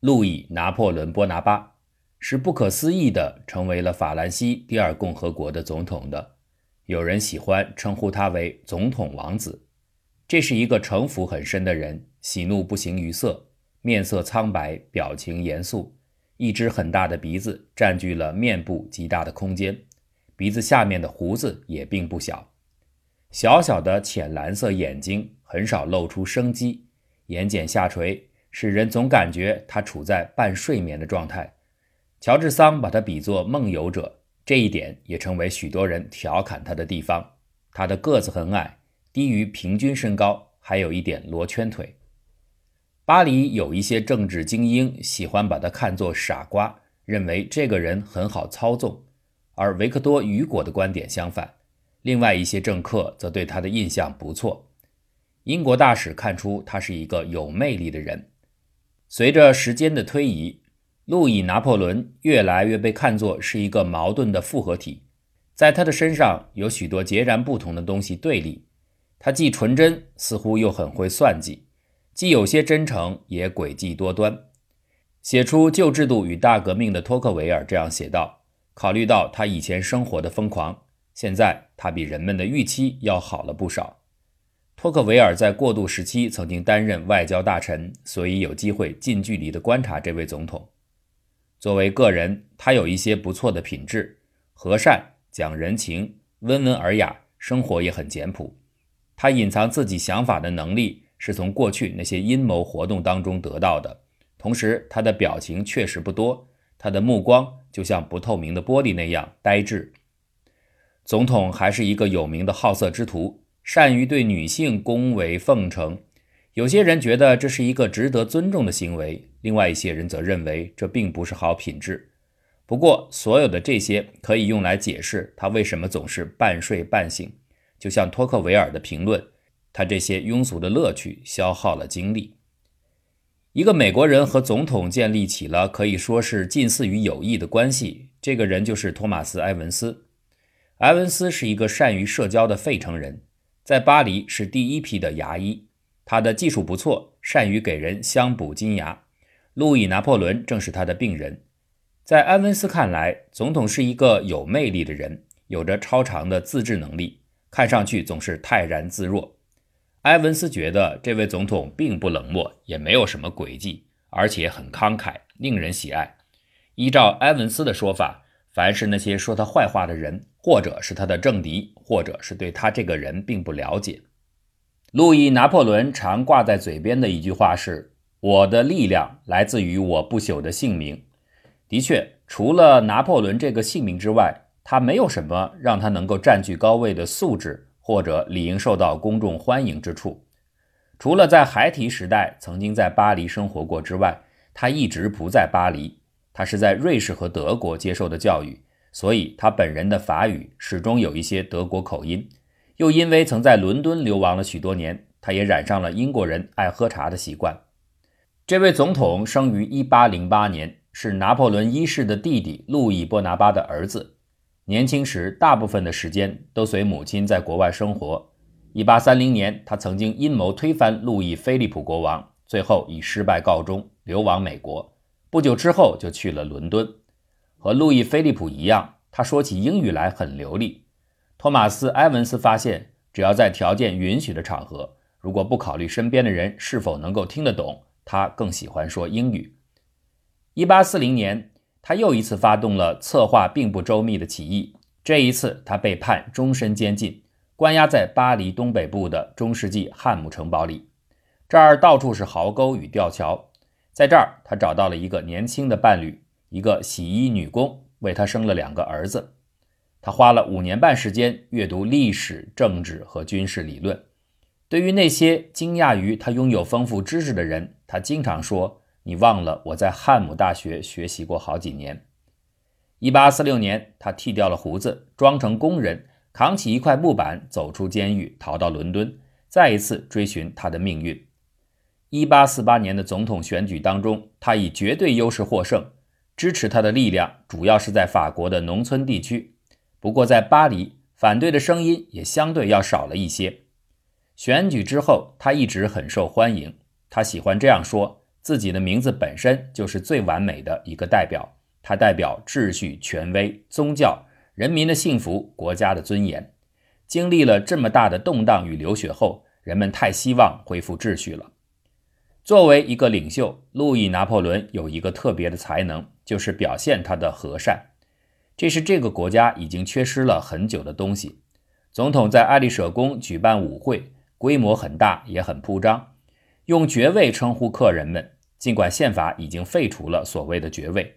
路易·拿破仑·波拿巴是不可思议的成为了法兰西第二共和国的总统的。有人喜欢称呼他为“总统王子”。这是一个城府很深的人，喜怒不形于色，面色苍白，表情严肃，一只很大的鼻子占据了面部极大的空间，鼻子下面的胡子也并不小。小小的浅蓝色眼睛很少露出生机，眼睑下垂。使人总感觉他处在半睡眠的状态。乔治桑把他比作梦游者，这一点也成为许多人调侃他的地方。他的个子很矮，低于平均身高，还有一点罗圈腿。巴黎有一些政治精英喜欢把他看作傻瓜，认为这个人很好操纵。而维克多·雨果的观点相反，另外一些政客则对他的印象不错。英国大使看出他是一个有魅力的人。随着时间的推移，路易·拿破仑越来越被看作是一个矛盾的复合体，在他的身上有许多截然不同的东西对立。他既纯真，似乎又很会算计；既有些真诚，也诡计多端。写出《旧制度与大革命》的托克维尔这样写道：“考虑到他以前生活的疯狂，现在他比人们的预期要好了不少。”托克维尔在过渡时期曾经担任外交大臣，所以有机会近距离地观察这位总统。作为个人，他有一些不错的品质：和善、讲人情、温文尔雅，生活也很简朴。他隐藏自己想法的能力是从过去那些阴谋活动当中得到的。同时，他的表情确实不多，他的目光就像不透明的玻璃那样呆滞。总统还是一个有名的好色之徒。善于对女性恭维奉承，有些人觉得这是一个值得尊重的行为，另外一些人则认为这并不是好品质。不过，所有的这些可以用来解释他为什么总是半睡半醒。就像托克维尔的评论，他这些庸俗的乐趣消耗了精力。一个美国人和总统建立起了可以说是近似于友谊的关系，这个人就是托马斯·埃文斯。埃文斯是一个善于社交的费城人。在巴黎是第一批的牙医，他的技术不错，善于给人镶补金牙。路易·拿破仑正是他的病人。在埃文斯看来，总统是一个有魅力的人，有着超长的自制能力，看上去总是泰然自若。埃文斯觉得这位总统并不冷漠，也没有什么诡计，而且很慷慨，令人喜爱。依照埃文斯的说法。凡是那些说他坏话的人，或者是他的政敌，或者是对他这个人并不了解。路易·拿破仑常挂在嘴边的一句话是：“我的力量来自于我不朽的姓名。”的确，除了拿破仑这个姓名之外，他没有什么让他能够占据高位的素质，或者理应受到公众欢迎之处。除了在孩提时代曾经在巴黎生活过之外，他一直不在巴黎。他是在瑞士和德国接受的教育，所以他本人的法语始终有一些德国口音。又因为曾在伦敦流亡了许多年，他也染上了英国人爱喝茶的习惯。这位总统生于1808年，是拿破仑一世的弟弟路易·波拿巴的儿子。年轻时，大部分的时间都随母亲在国外生活。1830年，他曾经阴谋推翻路易·菲利普国王，最后以失败告终，流亡美国。不久之后就去了伦敦，和路易·菲利普一样，他说起英语来很流利。托马斯·埃文斯发现，只要在条件允许的场合，如果不考虑身边的人是否能够听得懂，他更喜欢说英语。1840年，他又一次发动了策划并不周密的起义，这一次他被判终身监禁，关押在巴黎东北部的中世纪汉姆城堡里，这儿到处是壕沟与吊桥。在这儿，他找到了一个年轻的伴侣，一个洗衣女工，为他生了两个儿子。他花了五年半时间阅读历史、政治和军事理论。对于那些惊讶于他拥有丰富知识的人，他经常说：“你忘了我在汉姆大学学习过好几年。”1846 年，他剃掉了胡子，装成工人，扛起一块木板，走出监狱，逃到伦敦，再一次追寻他的命运。一八四八年的总统选举当中，他以绝对优势获胜。支持他的力量主要是在法国的农村地区，不过在巴黎，反对的声音也相对要少了一些。选举之后，他一直很受欢迎。他喜欢这样说：“自己的名字本身就是最完美的一个代表，它代表秩序、权威、宗教、人民的幸福、国家的尊严。经历了这么大的动荡与流血后，人们太希望恢复秩序了。作为一个领袖，路易拿破仑有一个特别的才能，就是表现他的和善。这是这个国家已经缺失了很久的东西。总统在爱丽舍宫举办舞会，规模很大，也很铺张，用爵位称呼客人们。尽管宪法已经废除了所谓的爵位，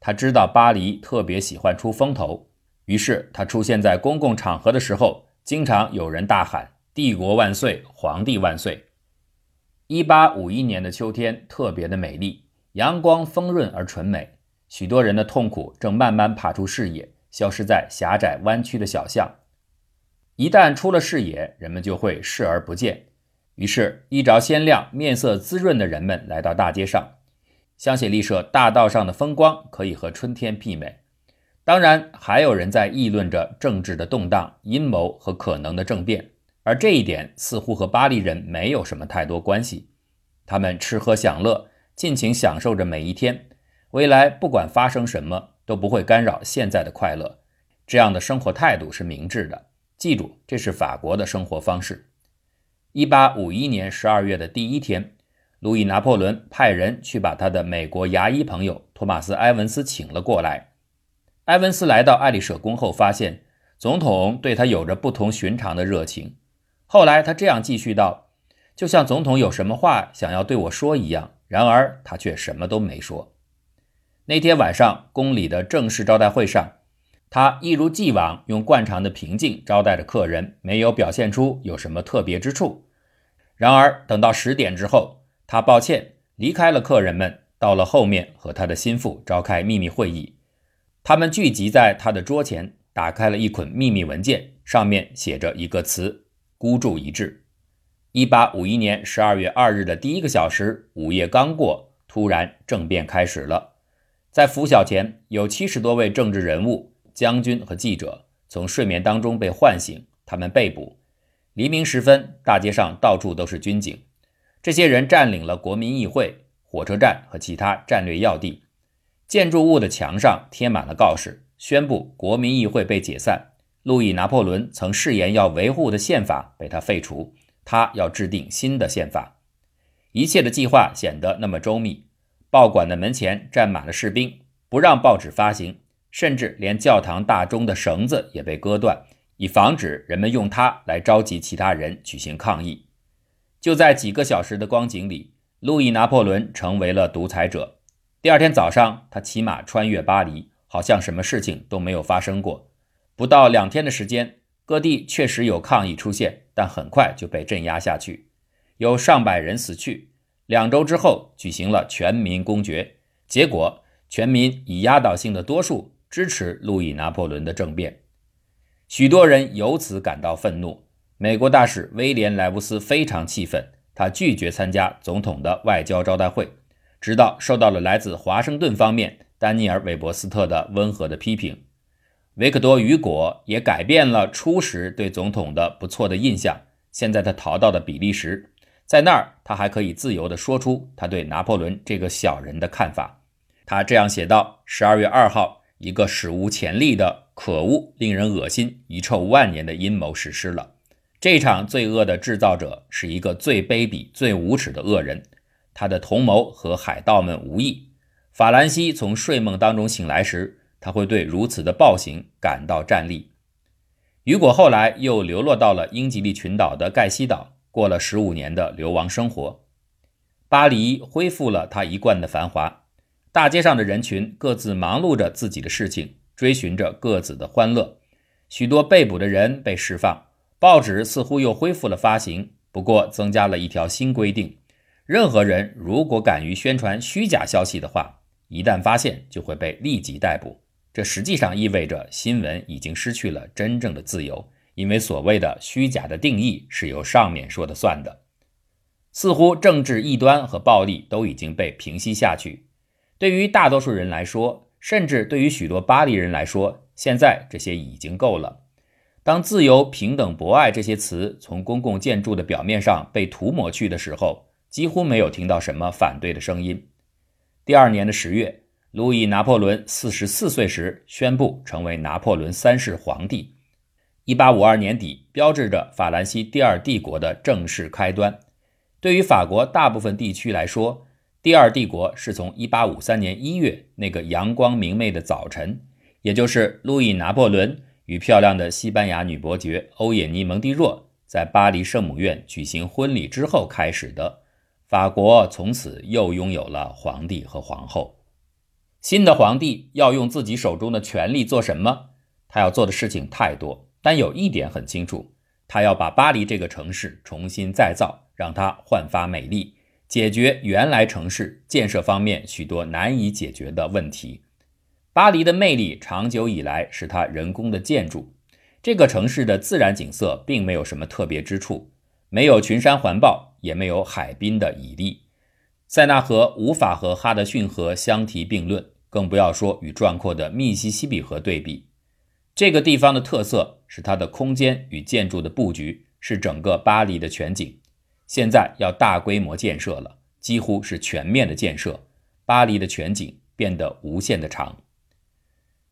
他知道巴黎特别喜欢出风头，于是他出现在公共场合的时候，经常有人大喊“帝国万岁，皇帝万岁”。一八五一年的秋天特别的美丽，阳光丰润而纯美。许多人的痛苦正慢慢爬出视野，消失在狭窄弯曲的小巷。一旦出了视野，人们就会视而不见。于是，衣着鲜亮、面色滋润的人们来到大街上。香榭丽舍大道上的风光可以和春天媲美。当然，还有人在议论着政治的动荡、阴谋和可能的政变，而这一点似乎和巴黎人没有什么太多关系。他们吃喝享乐，尽情享受着每一天。未来不管发生什么都不会干扰现在的快乐，这样的生活态度是明智的。记住，这是法国的生活方式。一八五一年十二月的第一天，路易拿破仑派人去把他的美国牙医朋友托马斯·埃文斯请了过来。埃文斯来到爱丽舍宫后，发现总统对他有着不同寻常的热情。后来他这样继续道：“就像总统有什么话想要对我说一样。”然而他却什么都没说。那天晚上，宫里的正式招待会上，他一如既往用惯常的平静招待着客人，没有表现出有什么特别之处。然而，等到十点之后，他抱歉离开了客人们，到了后面和他的心腹召开秘密会议。他们聚集在他的桌前，打开了一捆秘密文件，上面写着一个词：孤注一掷。一八五一年十二月二日的第一个小时，午夜刚过，突然政变开始了。在拂晓前，有七十多位政治人物、将军和记者从睡眠当中被唤醒，他们被捕。黎明时分，大街上到处都是军警。这些人占领了国民议会、火车站和其他战略要地。建筑物的墙上贴满了告示，宣布国民议会被解散。路易拿破仑曾誓言要维护的宪法被他废除，他要制定新的宪法。一切的计划显得那么周密。报馆的门前站满了士兵，不让报纸发行，甚至连教堂大钟的绳子也被割断，以防止人们用它来召集其他人举行抗议。就在几个小时的光景里，路易拿破仑成为了独裁者。第二天早上，他骑马穿越巴黎，好像什么事情都没有发生过。不到两天的时间，各地确实有抗议出现，但很快就被镇压下去，有上百人死去。两周之后，举行了全民公决，结果全民以压倒性的多数支持路易拿破仑的政变。许多人由此感到愤怒。美国大使威廉莱乌斯非常气愤，他拒绝参加总统的外交招待会，直到受到了来自华盛顿方面丹尼尔韦伯斯特的温和的批评。维克多雨果也改变了初时对总统的不错的印象，现在他逃到了比利时。在那儿，他还可以自由地说出他对拿破仑这个小人的看法。他这样写道：“十二月二号，一个史无前例的、可恶、令人恶心、遗臭万年的阴谋实施了。这场罪恶的制造者是一个最卑鄙、最无耻的恶人，他的同谋和海盗们无异。法兰西从睡梦当中醒来时，他会对如此的暴行感到战栗。”雨果后来又流落到了英吉利群岛的盖西岛。过了十五年的流亡生活，巴黎恢复了他一贯的繁华。大街上的人群各自忙碌着自己的事情，追寻着各自的欢乐。许多被捕的人被释放，报纸似乎又恢复了发行，不过增加了一条新规定：任何人如果敢于宣传虚假消息的话，一旦发现就会被立即逮捕。这实际上意味着新闻已经失去了真正的自由。因为所谓的虚假的定义是由上面说的算的，似乎政治异端和暴力都已经被平息下去。对于大多数人来说，甚至对于许多巴黎人来说，现在这些已经够了。当自由、平等、博爱这些词从公共建筑的表面上被涂抹去的时候，几乎没有听到什么反对的声音。第二年的十月，路易拿破仑四十四岁时宣布成为拿破仑三世皇帝。一八五二年底，标志着法兰西第二帝国的正式开端。对于法国大部分地区来说，第二帝国是从一八五三年一月那个阳光明媚的早晨，也就是路易拿破仑与漂亮的西班牙女伯爵欧也妮蒙蒂若在巴黎圣母院举行婚礼之后开始的。法国从此又拥有了皇帝和皇后。新的皇帝要用自己手中的权力做什么？他要做的事情太多。但有一点很清楚，他要把巴黎这个城市重新再造，让它焕发美丽，解决原来城市建设方面许多难以解决的问题。巴黎的魅力长久以来是它人工的建筑。这个城市的自然景色并没有什么特别之处，没有群山环抱，也没有海滨的绮丽。塞纳河无法和哈德逊河相提并论，更不要说与壮阔的密西西比河对比。这个地方的特色是它的空间与建筑的布局，是整个巴黎的全景。现在要大规模建设了，几乎是全面的建设，巴黎的全景变得无限的长。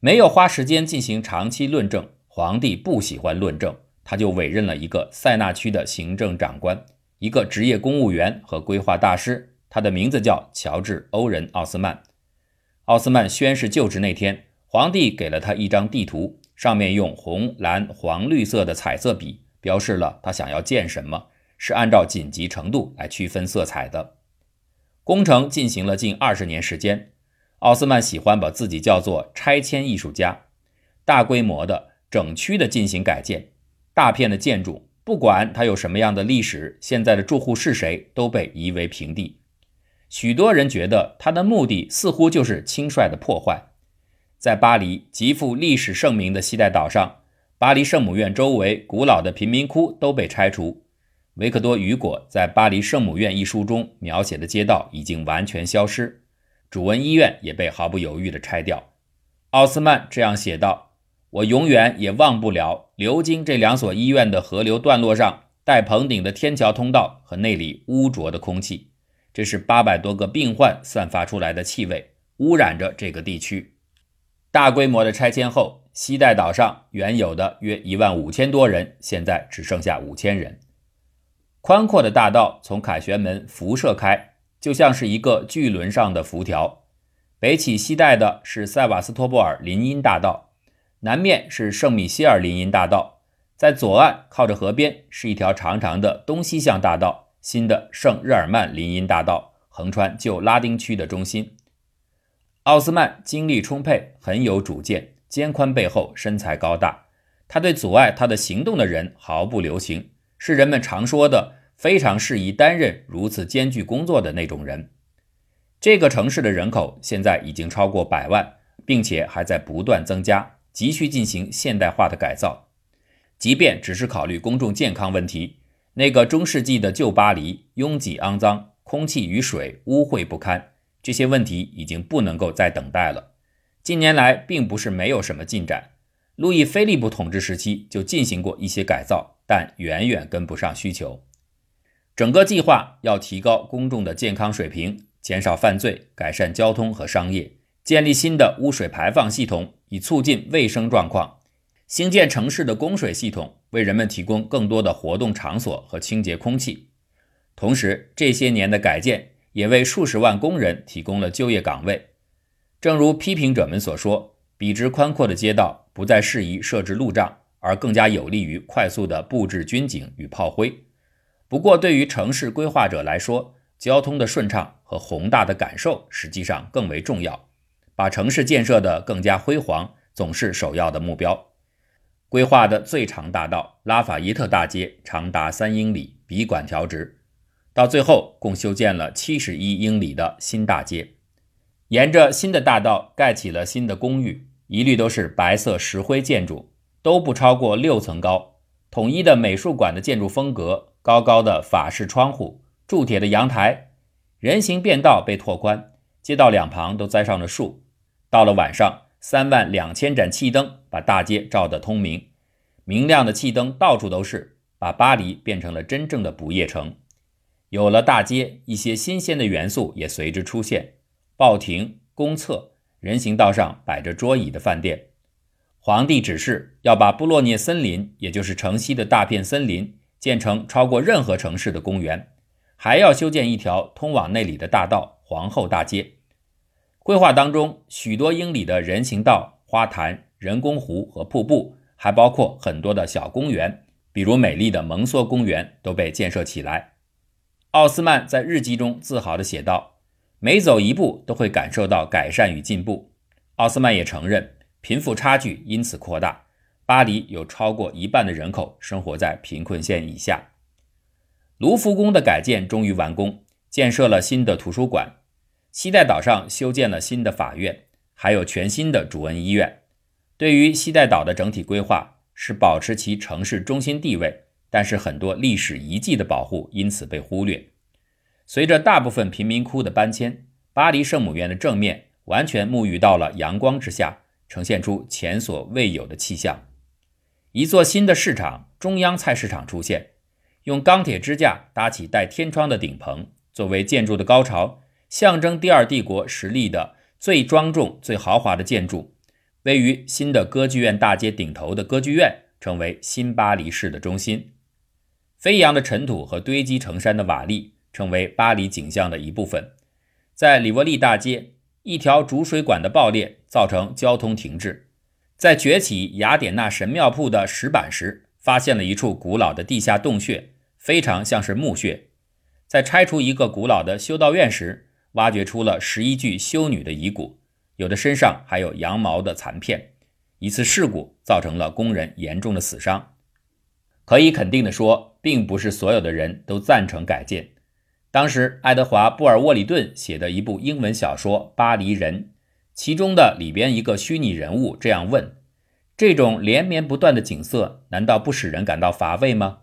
没有花时间进行长期论证，皇帝不喜欢论证，他就委任了一个塞纳区的行政长官，一个职业公务员和规划大师，他的名字叫乔治·欧仁·奥斯曼。奥斯曼宣誓就职那天，皇帝给了他一张地图。上面用红、蓝、黄、绿色的彩色笔标示了他想要建什么，是按照紧急程度来区分色彩的。工程进行了近二十年时间。奥斯曼喜欢把自己叫做拆迁艺术家，大规模的、整区的进行改建，大片的建筑，不管它有什么样的历史，现在的住户是谁，都被夷为平地。许多人觉得他的目的似乎就是轻率的破坏。在巴黎极富历史盛名的西带岛上，巴黎圣母院周围古老的贫民窟都被拆除。维克多·雨果在《巴黎圣母院》一书中描写的街道已经完全消失，主文医院也被毫不犹豫地拆掉。奥斯曼这样写道：“我永远也忘不了流经这两所医院的河流段落上带棚顶的天桥通道和那里污浊的空气。这是八百多个病患散发出来的气味，污染着这个地区。”大规模的拆迁后，西带岛上原有的约一万五千多人，现在只剩下五千人。宽阔的大道从凯旋门辐射开，就像是一个巨轮上的辐条。北起西带的是塞瓦斯托波尔林荫大道，南面是圣米歇尔林荫大道，在左岸靠着河边是一条长长的东西向大道，新的圣日耳曼林荫大道横穿旧拉丁区的中心。奥斯曼精力充沛，很有主见，肩宽背厚，身材高大。他对阻碍他的行动的人毫不留情，是人们常说的非常适宜担任如此艰巨工作的那种人。这个城市的人口现在已经超过百万，并且还在不断增加，急需进行现代化的改造。即便只是考虑公众健康问题，那个中世纪的旧巴黎拥挤肮脏，空气与水污秽不堪。这些问题已经不能够再等待了。近年来并不是没有什么进展，路易菲利普统治时期就进行过一些改造，但远远跟不上需求。整个计划要提高公众的健康水平，减少犯罪，改善交通和商业，建立新的污水排放系统，以促进卫生状况；兴建城市的供水系统，为人们提供更多的活动场所和清洁空气。同时，这些年的改建。也为数十万工人提供了就业岗位。正如批评者们所说，笔直宽阔的街道不再适宜设置路障，而更加有利于快速的布置军警与炮灰。不过，对于城市规划者来说，交通的顺畅和宏大的感受实际上更为重要。把城市建设得更加辉煌，总是首要的目标。规划的最长大道拉法伊特大街长达三英里，笔管调直。到最后，共修建了七十一英里的新大街，沿着新的大道盖起了新的公寓，一律都是白色石灰建筑，都不超过六层高。统一的美术馆的建筑风格，高高的法式窗户，铸铁的阳台，人行便道被拓宽，街道两旁都栽上了树。到了晚上，三万两千盏气灯把大街照得通明，明亮的气灯到处都是，把巴黎变成了真正的不夜城。有了大街，一些新鲜的元素也随之出现：报亭、公厕、人行道上摆着桌椅的饭店。皇帝指示要把布洛涅森林，也就是城西的大片森林，建成超过任何城市的公园，还要修建一条通往那里的大道——皇后大街。规划当中，许多英里的人行道、花坛、人工湖和瀑布，还包括很多的小公园，比如美丽的蒙梭公园，都被建设起来。奥斯曼在日记中自豪地写道：“每走一步，都会感受到改善与进步。”奥斯曼也承认。贫富差距因此扩大，巴黎有超过一半的人口生活在贫困线以下。卢浮宫的改建终于完工，建设了新的图书馆。西带岛上修建了新的法院，还有全新的主恩医院。对于西带岛的整体规划是保持其城市中心地位，但是很多历史遗迹的保护因此被忽略。随着大部分贫民窟的搬迁，巴黎圣母院的正面完全沐浴到了阳光之下。呈现出前所未有的气象，一座新的市场——中央菜市场出现，用钢铁支架搭起带天窗的顶棚，作为建筑的高潮，象征第二帝国实力的最庄重、最豪华的建筑。位于新的歌剧院大街顶头的歌剧院，成为新巴黎市的中心。飞扬的尘土和堆积成山的瓦砾，成为巴黎景象的一部分。在里沃利大街。一条主水管的爆裂造成交通停滞。在掘起雅典娜神庙铺的石板时，发现了一处古老的地下洞穴，非常像是墓穴。在拆除一个古老的修道院时，挖掘出了十一具修女的遗骨，有的身上还有羊毛的残片。一次事故造成了工人严重的死伤。可以肯定的说，并不是所有的人都赞成改建。当时，爱德华·布尔沃里顿写的一部英文小说《巴黎人》，其中的里边一个虚拟人物这样问：“这种连绵不断的景色，难道不使人感到乏味吗？”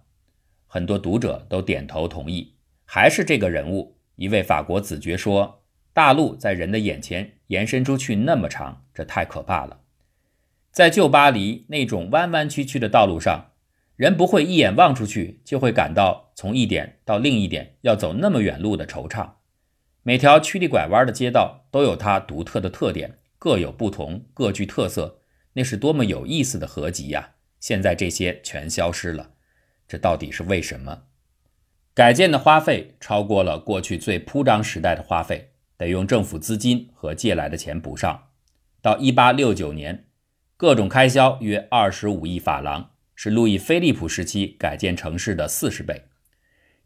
很多读者都点头同意。还是这个人物，一位法国子爵说：“大陆在人的眼前延伸出去那么长，这太可怕了。”在旧巴黎那种弯弯曲曲的道路上。人不会一眼望出去就会感到从一点到另一点要走那么远路的惆怅。每条曲里拐弯的街道都有它独特的特点，各有不同，各具特色。那是多么有意思的合集呀！现在这些全消失了，这到底是为什么？改建的花费超过了过去最铺张时代的花费，得用政府资金和借来的钱补上。到1869年，各种开销约25亿法郎。是路易菲利普时期改建城市的四十倍，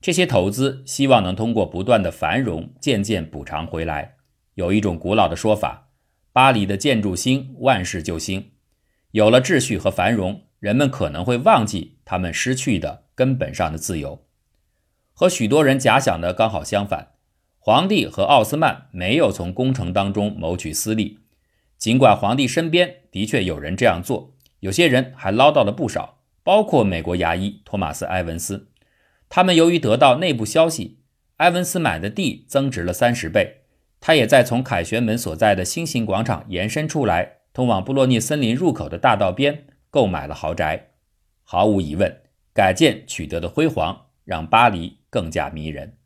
这些投资希望能通过不断的繁荣渐渐补偿回来。有一种古老的说法：巴黎的建筑兴，万事就兴。有了秩序和繁荣，人们可能会忘记他们失去的根本上的自由。和许多人假想的刚好相反，皇帝和奥斯曼没有从工程当中谋取私利，尽管皇帝身边的确有人这样做，有些人还捞到了不少。包括美国牙医托马斯·埃文斯，他们由于得到内部消息，埃文斯买的地增值了三十倍。他也在从凯旋门所在的星形广场延伸出来、通往布洛涅森林入口的大道边购买了豪宅。毫无疑问，改建取得的辉煌让巴黎更加迷人。